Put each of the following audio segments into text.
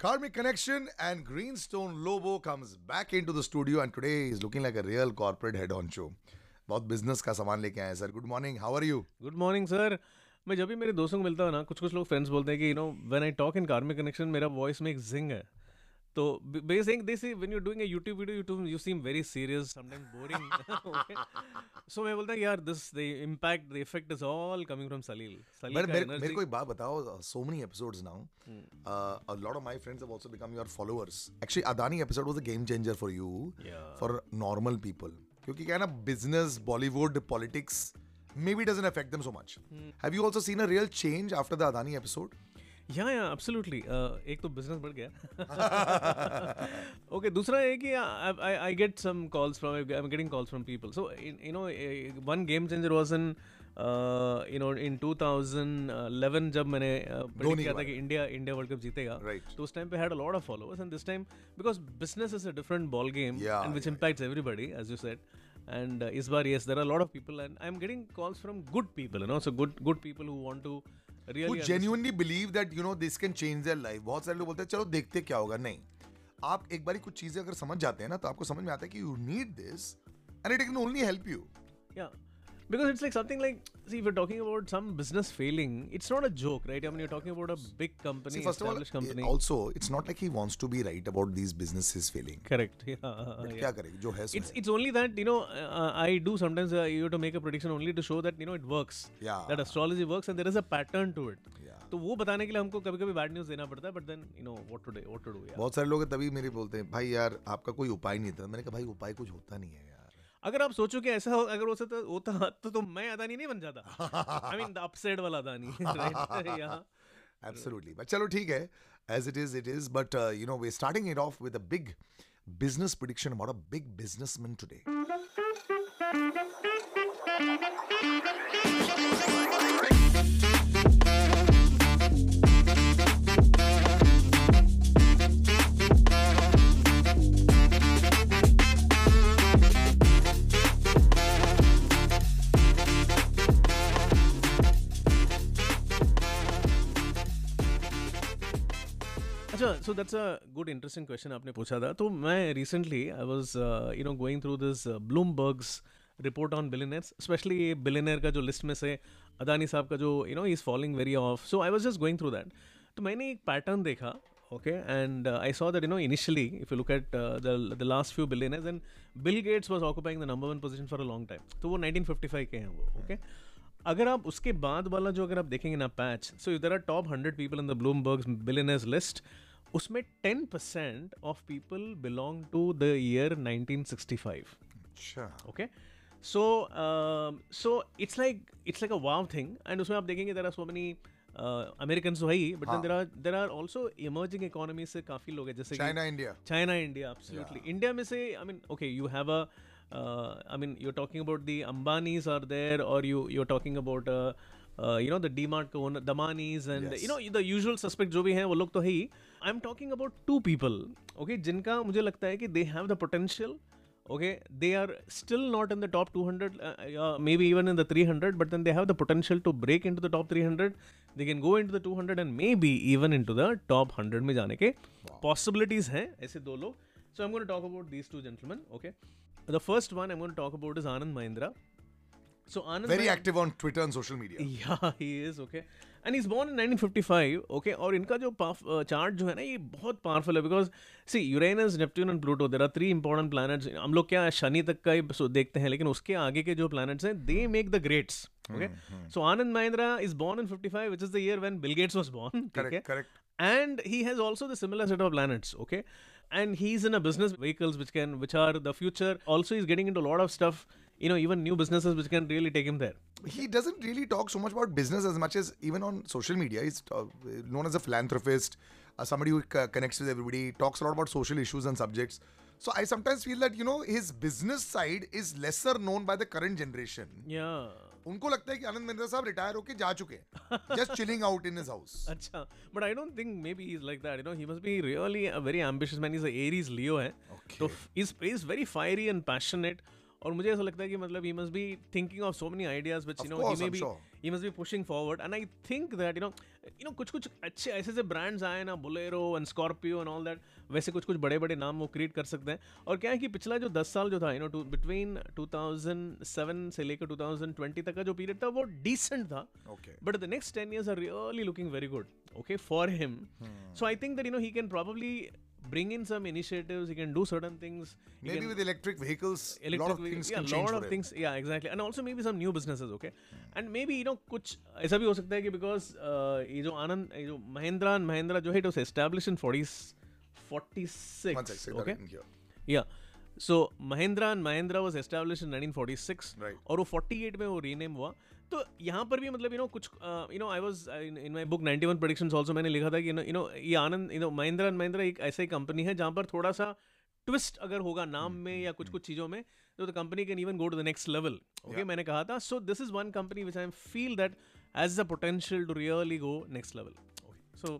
Karmic Connection and Greenstone Lobo comes back into the studio and today is looking like a real corporate head honcho. बहुत business का सामान लेके आए sir good morning how are you good morning sir मैं जब भी मेरे दोस्तों को मिलता हूँ ना कुछ कुछ लोग फ्रेंड्स बोलते हैं कि you know when I talk in karmic connection मेरा वॉइस में एक जिंग है तो basing this when you doing a YouTube video YouTube you seem very serious sometimes boring so मैं बोलता हूँ यार this the impact the effect is all coming from Salil Salil मेरे, energy- मेरे को एक बात बताओ so many episodes now a lot of my friends have also become your followers actually adani episode was a game changer for you Yeah. for normal people क्योंकि क्या है ना business Bollywood politics maybe doesn't affect them so much have you also seen a real change after the adani episode या या absolutely एक तो business बढ़ गया। ओके दूसरा है कि I I get some calls from I am getting calls from people so you know one game changer was in you know in 2011 जब मैंने प्रेडिक्ट किया था कि इंडिया इंडिया वर्ल्ड कप जीतेगा। तो उस टाइम पे had a lot of followers and this time because business is a different ball game and which impacts everybody as you said. And uh, इस बार yes there are a lot of people and i'm getting calls from good people you know so good good people who want to really who genuinely believe that you know this can change their life? बहुत सारे लोग बोलते हैं चलो देखते क्या होगा। नहीं। आप एक बारी कुछ चीज़ें अगर समझ जाते हैं ना तो आपको समझ में आता है कि you need this and it can only help you. Because it's like something like, see, if you're talking about some business failing, it's not a joke, right? I mean, you're talking about a big company, See, first of all, established company. also, it's not like he wants to be right about these businesses failing. Correct. Yeah. But yeah. क्या करेगा जो है सो It's it's only that you know uh, I do sometimes uh, you have to make a prediction only to show that you know it works. Yeah. That astrology works and there is a pattern to it. Yeah. तो वो बताने के लिए हमको कभी कभी bad news देना पड़ता है but then you know what to do what to do बहुत सारे लोग तभी मेरे बोलते हैं भाई यार आपका कोई उपाय नहीं था मैंने कहा भाई उपाय कुछ होता नहीं है यार अगर आप सोचो कि ऐसा अगर हो सकता होता तो, तो मैं अदानी नहीं बन जाता। आई मीन अपसेट वाला अदानी एब्सोल्युटली बट चलो ठीक है. As it is it is but you know we starting it off with a big business prediction about a big businessman today Thank. So that's a good interesting question आपने पूछा था। तो मैं recently I was you know going through this Bloomberg's report on billionaires specially ये billionaire का जो list में से अदानी साहब का जो you know is following very of so I was just going through that तो मैंने एक पैटर्न देखा okay? And uh, i saw that you know initially if you look at uh, the the last few billionaires and bill gates was occupying the number one position for a long time. तो वो 1955 के हैं वो okay? अगर आप उसके बाद वाला जो अगर आप देखेंगे ना patch so if there are top hundred people in the Bloomberg billionaires list उसमें ten percent of people belong to the year 1965 अच्छा। Okay so so it's like it's like a wow thing and उसमें आप देखेंगे there so many American तो है but there are there are also emerging economy से काफ़ी लोग हैं जैसे China India China India absolutely India में से I mean okay you have a I mean you talking about the Ambanis are there और you you talking about you know the DMart Damanis and you know the usual suspect जो भी हैं वो लोग तो है ही I'm talking about two people, okay, जिनका मुझे लगता है कि they have the potential. Okay, they are still not in the top 200, uh, uh, maybe even in the 300, but then they have the potential to break into the top 300. They can go into the 200 and maybe even into the top 100 में जाने के possibilities हैं ऐसे दो लोग. So I'm going to talk about these two gentlemen. Okay, the first one I'm going to talk about is Anand Mahindra. So Anand Very Mahindra- active on Twitter and social media. yeah, he is okay. And is born in 1955 okay और इनका जो chart जो है ना ये बहुत powerful है because see Uranus Neptune and Pluto there are three important planets हम लोग क्या शनि तक का ही देखते हैं लेकिन उसके आगे के जो प्लानट्स हैं they make the greats okay so Anand Mahindra is born in fifty five which is the year when Bill was born correct and he has also the similar set of planets okay and he is in a business vehicles which can which are the future also is getting into lot of stuff you know even new businesses which can really take him there. He doesn't really talk so much about business as much as even on social media. He's uh, known as a philanthropist uh, somebody who c- connects with everybody talks a lot about social issues and subjects. So i sometimes feel that you know his business side is lesser known by the current generation. Yeah. unko lagta hai ki anand mehndra sahab retire hoke ja chuke just chilling out in his house. अच्छा. but i don't think maybe he's like that you know he must be really a very ambitious man. He's a aries leo hai okay. so he's, he's very fiery and passionate. और मुझे ऐसा लगता है कि मतलब he must be thinking of so many ideas but you know he may be he must be pushing forward and I think that you know you know कुछ कुछ अच्छे ऐसे ऐसे ब्रांड्स आए ना Bolero and Scorpio and all that वैसे कुछ कुछ बड़े बड़े नाम वो क्रिएट कर सकते हैं। और क्या है कि पिछला जो दस साल जो था यू नो बिटवीन टू से लेकर टू तक का जो पीरियड था वो डिसेंट था। But the next ten years are really looking very good okay for him so I think that you know he can probably bring in some initiatives he can do certain things he Maybe can- with electric vehicles, a lot of vehi- things yeah, can change lot for of things yeah exactly and also maybe some new businesses okay hmm. and maybe you know कुछ ऐसा भी हो सकता है कि because uh, ये जो आनंद ये जो महिंद्रा and महिंद्रा जो है it was established in 40 46 One sec, say that okay yeah so Mahindra and Mahindra was established in 1946 Right. और वो 48 में वो रीनेम हुआ तो यहाँ पर भी मतलब यू नो कुछ you know I was in my book 91 predictions also मैंने लिखा था कि यू नो ये Anand you know Mahindra and Mahindra एक ऐसा ही कंपनी है जहाँ पर थोड़ा सा ट्विस्ट अगर होगा नाम में या कुछ कुछ चीज़ों में तो the company can even go to the next level okay मैंने कहा था so this is one company which I feel that has the potential to really go next level so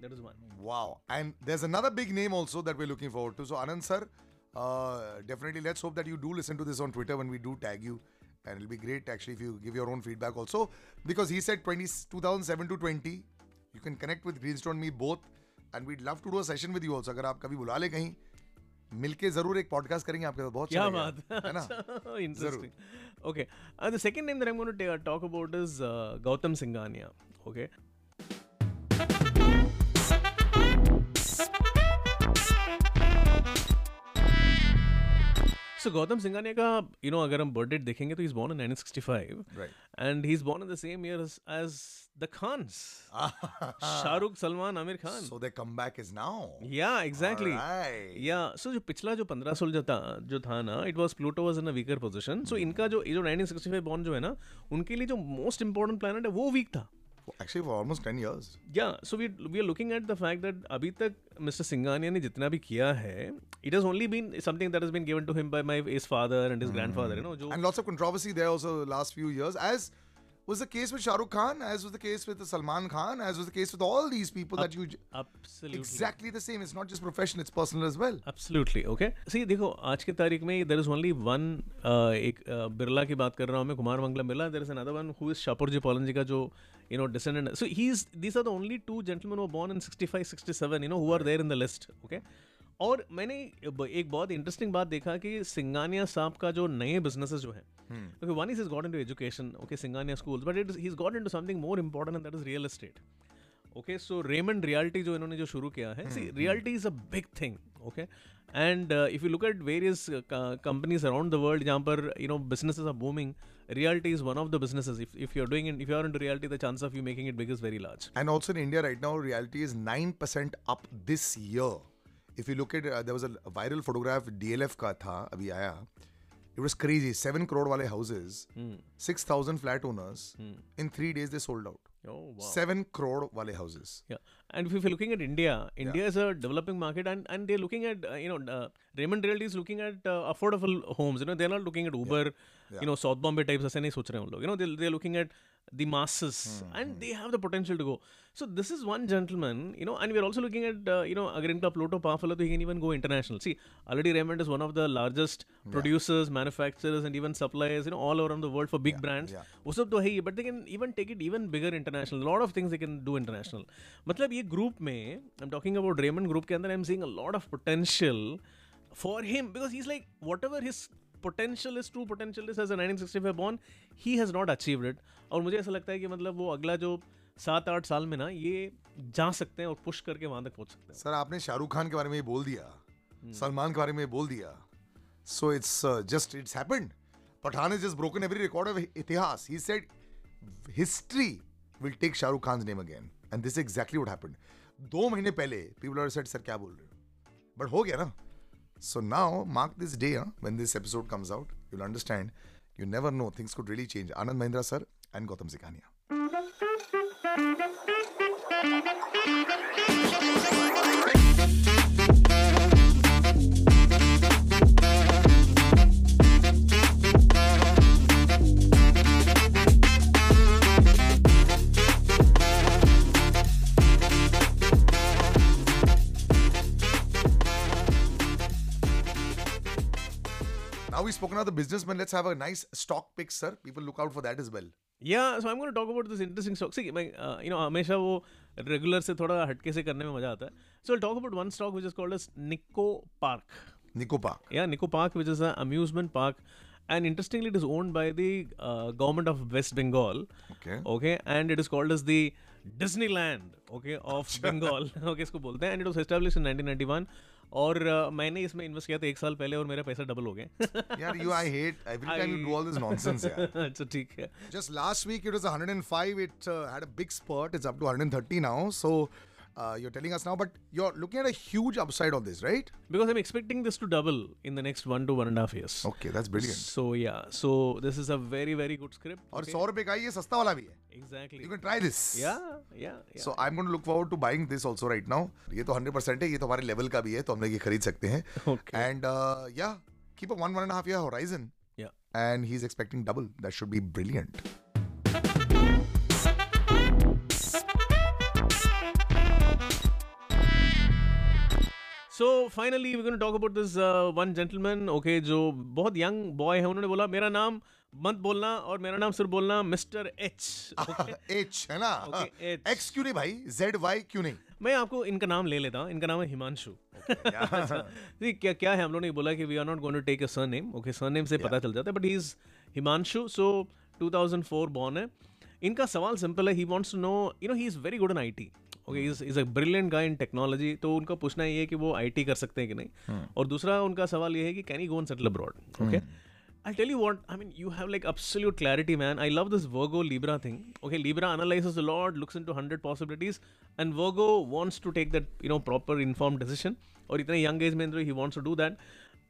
that is one Wow. And there's another big name also that we're looking forward to. So, Anand sir, uh, definitely let's hope that you do listen to this on Twitter when we do tag you. And it'll be great actually if you give your own feedback also. Because he said 20, 2007 to 20, you can connect with Greenstone me both. And we'd love to do a session with you also. अगर आप कभी बुला ले कहीं मिलके जरूर एक podcast करेंगे आपके साथ बहुत क्या अच्छा बात लगेगा, है ना interesting okay the second name that I am going to talk about is Gautam Singhania okay so Gautam ने का यू नो अगर हम बर्थ डेट देखेंगे तो is born in 1965 and he is born in the same year as the Khans Shahrukh Salman Aamir Khan so they come back is now yeah exactly yeah so जो पिछला जो 15 साल जो जो था ना it was Pluto was in a weaker position so इनका जो ये 1965 बोर्न जो है ना उनके लिए जो मोस्ट इंपोर्टेंट प्लैनेट है वो वीक था Actually, for almost 10 years. Yeah so we we are looking at the fact that अभी तक मिस्टर सिंगानिया ने जितना भी किया है it has only been something that has been given to him by my his father and his grandfather you know जो And lots of controversy there also last few years, as was the case with Shah Rukh Khan, as was the case with Salman Khan, as was the case with all these people that you. j- absolutely Exactly the same. It's not just professional; it's personal as well. Absolutely okay see देखो आज की तारीख में there is only one एक uh, Birla की बात कर रहा हूँ मैं Kumar Mangalam Birla is another one who is Shapoorji Pallonji का जो you know descendant. So he's these are the only two gentlemen who were born in 65 67 you know, who are there in the list. Okay. और मैंने एक बहुत interesting बात देखा कि सिंगानिया साहब का जो नए बिजनेसेस जो है okay one is is got into education okay Singhania schools but it is got into something more important and that is real estate okay so Raymond realty जो इन्होंने जो शुरू किया है see realty is a big thing okay and if you look at various companies around the world जहाँ पर you know businesses are booming realty is one of the businesses if if you are doing if you are into realty the chance of you making it big is very large And also in India right now, reality is nine percent up this year. If you look at, uh, there was a viral photograph DLF का था अभी आया. It was crazy. Seven crore वाले houses, six thousand flat owners. In three days they sold out. Oh wow. Seven crore wale houses. Yeah, and if you're looking at India, India is a developing market, and and they're looking at uh, you know uh, Raymond Realty is looking at uh, affordable homes. You know, they're not looking at Uber, you know, South Bombay types. ऐसे नहीं सोच रहे हैं उन लोग. You know, they they're looking at the masses, and they have the potential to go. So this is one gentleman, you know, and we're also looking at uh, you know अगर इनका Pluto powerful है तो he can even go international. See, already Raymond is one of the largest producers, manufacturers, and even suppliers, you know, all around the world for big brands. yeah. वो सब तो है ही but they can even take it even bigger international lot of things they can do international मतलब ये group में I'm talking about Raymond group के अंदर I'm seeing a lot of potential for him because he's like whatever his potential is true potential is as a 1965 born he has not achieved it. और मुझे ऐसा लगता है कि मतलब वो अगला जो सात आठ साल में ना ये जा सकते हैं और पुश करके वहाँ तक पहुँच सकते हैं। सर आपने शाहरुख खान के बारे में बोल दिया सलमान के बारे में बोल दिया। So it's just it's happened Pathaan is just broken every record of इतिहास. He said history will take Shahrukh Khan name again and this exactly what happened दो महीने पहले पीपल आर सेड सर क्या बोल रहे हो? बट हो गया ना? So now, mark this day huh, when this episode comes out. You'll understand. You never know. Things could really change. Anand Mahindra sir and Gautam Sikania. Now we've spoken about the businessman. Let's have a nice stock pick, sir. People look out for that as well. Yeah, so I'm going to talk about this interesting stock. See, मैं, uh, you know, हमेशा वो regular से थोड़ा हटके से करने में मजा आता है. So I'll talk about one stock which is called as Nico Park. Nico Park. Yeah, Nico Park, which is an amusement park, and interestingly, it is owned by the uh, government of West Bengal. Okay. Okay, and it is called as the Disneyland. Okay, of Bengal. okay, इसको बोलते हैं, and it was established in 1991. और मैंने इसमें invest किया था एक साल पहले और मेरा पैसा डबल हो गए यार you I hate every time you do all this nonsense यार। अच्छा ठीक है। Just last week it was 105 it had a big spot it's up to 130 now so uh, you're telling us now, but you're looking at a huge upside on this, right? because I'm expecting this to double in the next one to one and a half years. Okay, that's brilliant. So yeah, so this is a very very good script. और? सौ रुपए का ही ये सस्ता वाला भी है. exactly. You can try this. Yeah, yeah, yeah. So I'm going to look forward to buying this also right now. ये तो 100% है ये तो हमारे लेवल का भी है तो हम लोग ये खरीद सकते हैं. Okay. And uh, yeah, keep a one one and a half year horizon. yeah. And he's expecting double. That should be brilliant. So finally we're going to talk about this uh, one gentleman, okay, जो बहुत young boy है उन्होंने बोला मेरा नाम मत बोलना और मेरा नाम सिर्फ़ बोलना मिस्टर एच H है ना? X क्यों नहीं भाई? Z Y क्यों नहीं? मैं आपको इनका नाम ले लेता हूँ इनका नाम है हिमांशु। जी क्या क्या है? हम लोगों ने बोला कि we are not going to take a surname okay surname से पता चल जाता है but he is Himanshu so 2004 born है। इनका सवाल सिंपल है he wants to know you know he is very good in IT okay is is a brilliant guy in technology तो उनका पूछना ये है कि वो आईटी कर सकते हैं कि नहीं और दूसरा उनका सवाल ये है कि can he go and settle abroad okay I'll tell you what, I mean, you have like absolute clarity, man. I love this Virgo Libra thing. Okay, Libra analyzes a lot, looks into 100 possibilities, and Virgo wants to take that, you know, proper informed decision. Or इतने young age में he wants to do that.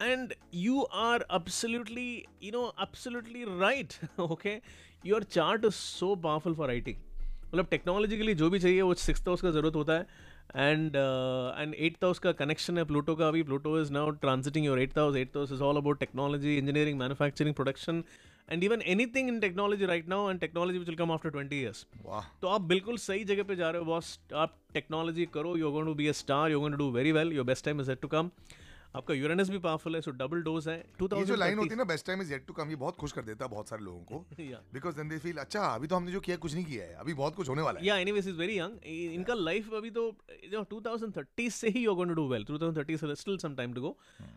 And you are absolutely, you know, absolutely right. okay, your chart is so powerful for IT. मतलब technology के लिए जो भी चाहिए वो six house का ज़रूरत होता है। एंड एंड एट हाउस का कनेक्शन है प्लूटो का अभी Pluto is now transiting your eight house eight house is all about technology engineering manufacturing production and even anything in technology right now and technology will come after twenty years तो आप बिल्कुल सही जगह पे जा रहे हो बॉस आप टेक्नोलॉजी करो you going to be a star you going to do very well your best time is yet to come आपका यूरेनस भी पावरफुल है सो डबल डोज है। ये जो लाइन होती है ना best time is yet to come ये बहुत खुश कर देता है बहुत सारे लोगों को। बिकॉज़ देन दे फील अच्छा अभी तो हमने जो किया कुछ नहीं किया है अभी बहुत कुछ होने वाला है। या एनीवेज इज़ वेरी यंग इनका लाइफ अभी तो जो 2030 से ही you going to do well 2030 से still some time to go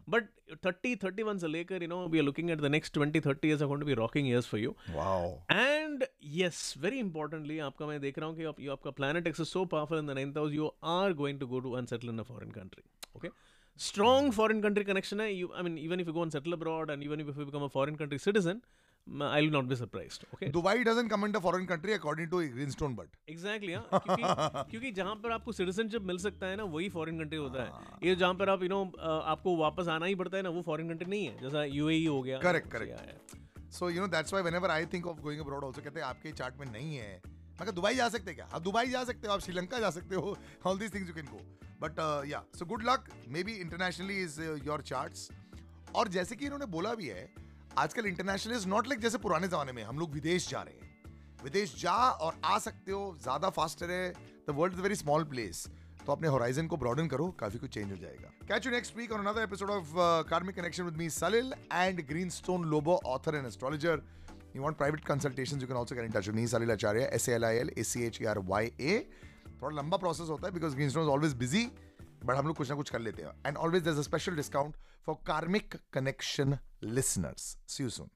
but 30 31 से लेकर you know we are looking at the next 20 30 years are going to be rocking years for you wow and yes very importantly आपका मैं देख रहा हूँ कि आप, आपका planet X is so powerful in the ninth house you are going to go to unsettle in a foreign country okay strong foreign country connection है you I mean even if you go and settle abroad and even if you become a foreign country citizen I will not be surprised okay Dubai doesn't come in foreign country according to Greenstone but exactly हाँ क्योंकि क्योंकि जहाँ पर आपको citizenship मिल सकता है ना वही फॉरेन कंट्री होता है ये जहाँ पर आप यू नो आपको वापस आना ही पड़ता है ना वो फॉरेन कंट्री नहीं है जैसा यूएई हो गया Correct, correct. Yeah, yeah. So you know that's why whenever I think of going abroad also कहते हैं आपके चार्ट में नहीं है मैं कहा दुबई जा सकते क्या? आप दुबई जा सकते हो, आप श्रीलंका जा सकते हो all these things you can go but yeah so good luck maybe internationally is your charts और जैसे कि इन्होंने बोला भी है, आजकल इंटरनेशनल इज़ नॉट लाइक जैसे पुराने जमाने में हम लोग विदेश जा रहे हैं। विदेश जा और आ सकते हो, ज़्यादा फास्टर है the world is very small place तो अपने होराइजन को ब्रॉडन करो, काफ़ी कुछ चेंज हो जाएगा। Catch you next week on another episode of karmic connection with me Salil and Greenstone Lobo author and astrologer you want private consultation you can also can touch gneiss Al Acharya S L I L A C H R Y A थोड़ा लंबा process होता है because Green always busy but हम लोग कुछ ना कुछ कर लेते हैं। And always there's a special discount for karmic connection listeners see you soon